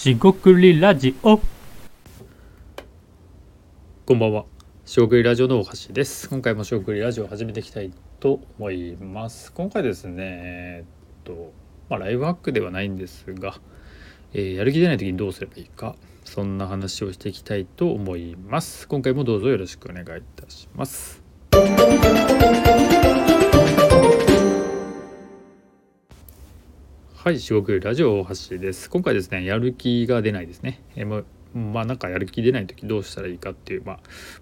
しごくりラジオ。こんばんは。しごくりラジオの大橋です。今回もしごくりラジオを始めていきたいと思います。今回ですねえっとまあライブハックではないんですが、えー、やる気出ない時にどうすればいいかそんな話をしていきたいと思います。今回もどうぞよろしくお願いいたします。はい、四国ラジオ大橋です。今回ですね、やる気が出ないですね。えままあなんかやる気出ない時どうしたらいいかっていう、まあ、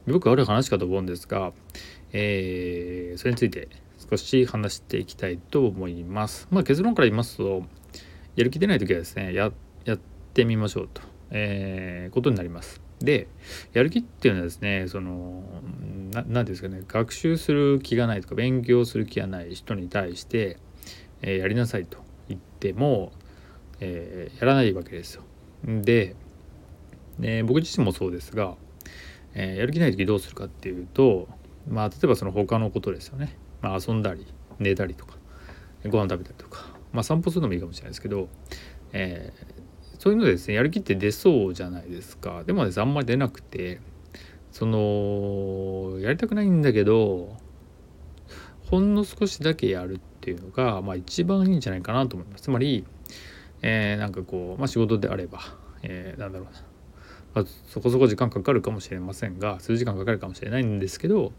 よくある話かと思うんですが、えー、それについて少し話していきたいと思います。まあ結論から言いますと、やる気出ない時はですね、ややってみましょうと、えー、ことになります。で、やる気っていうのはですね、その、何ですかね、学習する気がないとか、勉強する気がない人に対して、えー、やりなさいと。っても、えー、やらないわけですよ。で、ね、僕自身もそうですが、えー、やる気ない時どうするかっていうとまあ例えばその他のことですよね、まあ、遊んだり寝たりとかご飯食べたりとか、まあ、散歩するのもいいかもしれないですけど、えー、そういうのでですねやる気って出そうじゃないですかでもですあんまり出なくてそのやりたくないんだけどほんの少しだけやるっていうのが、まあ、一番いいんじゃないかなと思います。つまり、えー、なんかこう、まあ、仕事であれば、えー、なんだろうな、まあ、そこそこ時間かかるかもしれませんが数時間かかるかもしれないんですけど、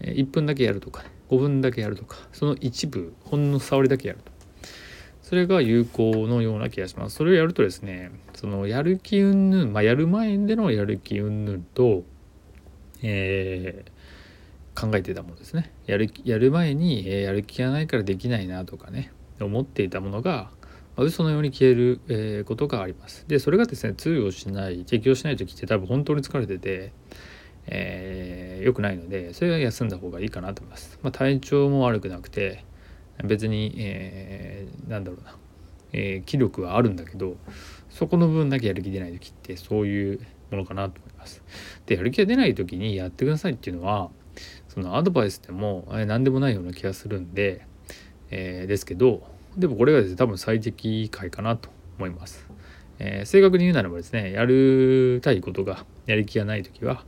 えー、1分だけやるとか、ね、5分だけやるとかその一部ほんの触りだけやるとそれが有効のような気がします。それをやるとですねそのやる気云々、まあ、やる前でのやる気云々と、えー、考えてたものですね。やるやる前に、えー、やる気がないからできないなとかね思っていたものが、まあ、嘘のように消える、えー、ことがあります。でそれがですね通用しない適応しない時って多分本当に疲れててえー、良くないのでそれは休んだ方がいいかなと思います、まあ、体調も悪くなくて別に、えー、なんだろうな、えー、気力はあるんだけどそこの部分だけやる気出ない時ってそういうものかなと思います。でやる気が出ない時にやってくださいっていうのはそのアドバイスでも何でもないような気がするんで、えー、ですけどでもこれがですね多分最適解かなと思います、えー、正確に言うならばですねやるたいことがやる気がない時は、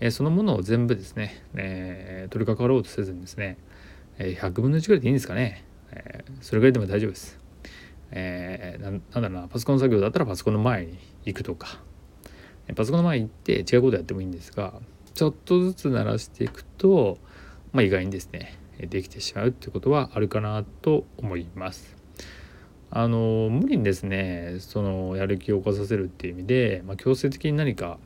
えー、そのものを全部ですね、え取り掛かろうとせずにですね、え100分の1ぐらいでいいんですかね、えそれぐらいでも大丈夫です、えなんだろうなパソコン作業だったらパソコンの前に行くとか。パソコンの前に行って違うことやってもいいんですがちょっとずつ鳴らしていくと、まあ、意外にですねできてしまうってことはあるかなと思います。あの無理にですねそのやる気を起こさせるっていう意味で、まあ、強制的に何か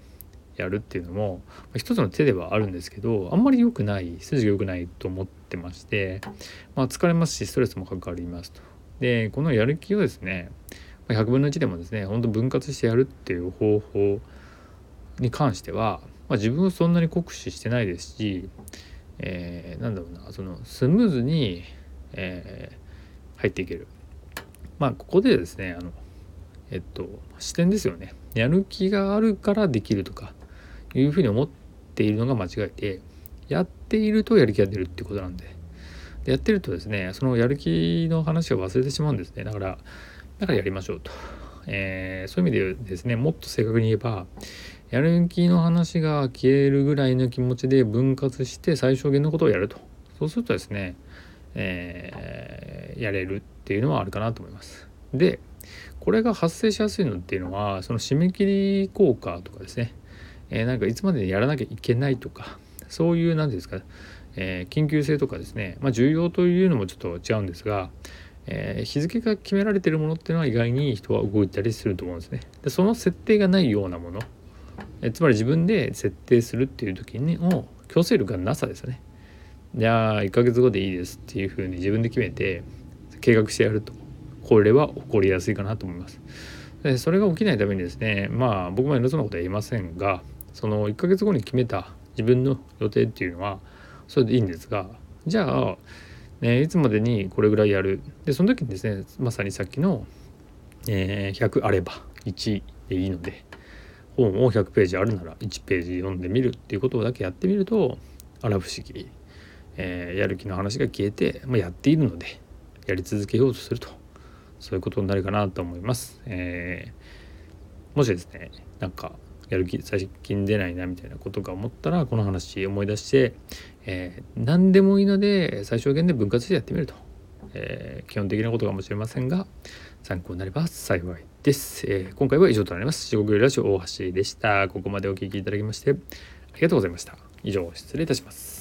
やるっていうのも、まあ、一つの手ではあるんですけどあんまり良くない筋が良くないと思ってまして、まあ、疲れますしストレスもかかりますと。でこのやる気をですね100分の1でもですねほんと分割してやるっていう方法に関してはまあ、自分をそんなに酷使してないですし、えー、なんだろうなそのスムーズに、えー、入っていける。まあここでですねあのえっと視点ですよね。やる気があるからできるとかいうふうに思っているのが間違いでやっているとやる気が出るってことなんで。でやってるとですねそのやる気の話を忘れてしまうんですね。だからだからやりましょうと、えー、そういう意味でですねもっと正確に言えばやる気の話が消えるぐらいの気持ちで分割して最小限のことをやるとそうするとですね、えー、やれるっていうのはあるかなと思います。でこれが発生しやすいのっていうのはその締め切り効果とかですね、えー、なんかいつまでにやらなきゃいけないとかそういう何ですか、えー、緊急性とかですね、まあ、重要というのもちょっと違うんですが、えー、日付が決められてるものっていうのは意外に人は動いたりすると思うんですね。でその設定がないようなものえつまり自分で設定するっていう時にも強制力がなさですよね。じゃあ1ヶ月後でいいですっていうふうに自分で決めて計画してやるとこれは起こりやすいかなと思います。でそれが起きないためにですねまあ僕も偉そうなことは言いませんがその1ヶ月後に決めた自分の予定っていうのはそれでいいんですがじゃあ、ね、いつまでにこれぐらいやるでその時にですねまさにさっきの、えー、100あれば1でいいので本を100ページあるなら1ページ読んでみるっていうことだけやってみるとあら不思議、えー、やる気の話が消えて、まあ、やっているのでやり続けようとするとそういうことになるかなと思います。えもしですねなんかやる気最近出ないなみたいなことが思ったらこの話思い出して、えー、何でもいいので最小限で分割してやってみると、えー、基本的なことかもしれませんが参考になれば幸いです、えー、今回は以上となります。四国ラジオ大橋でした。ここまでお聴きいただきましてありがとうございました。以上失礼いたします。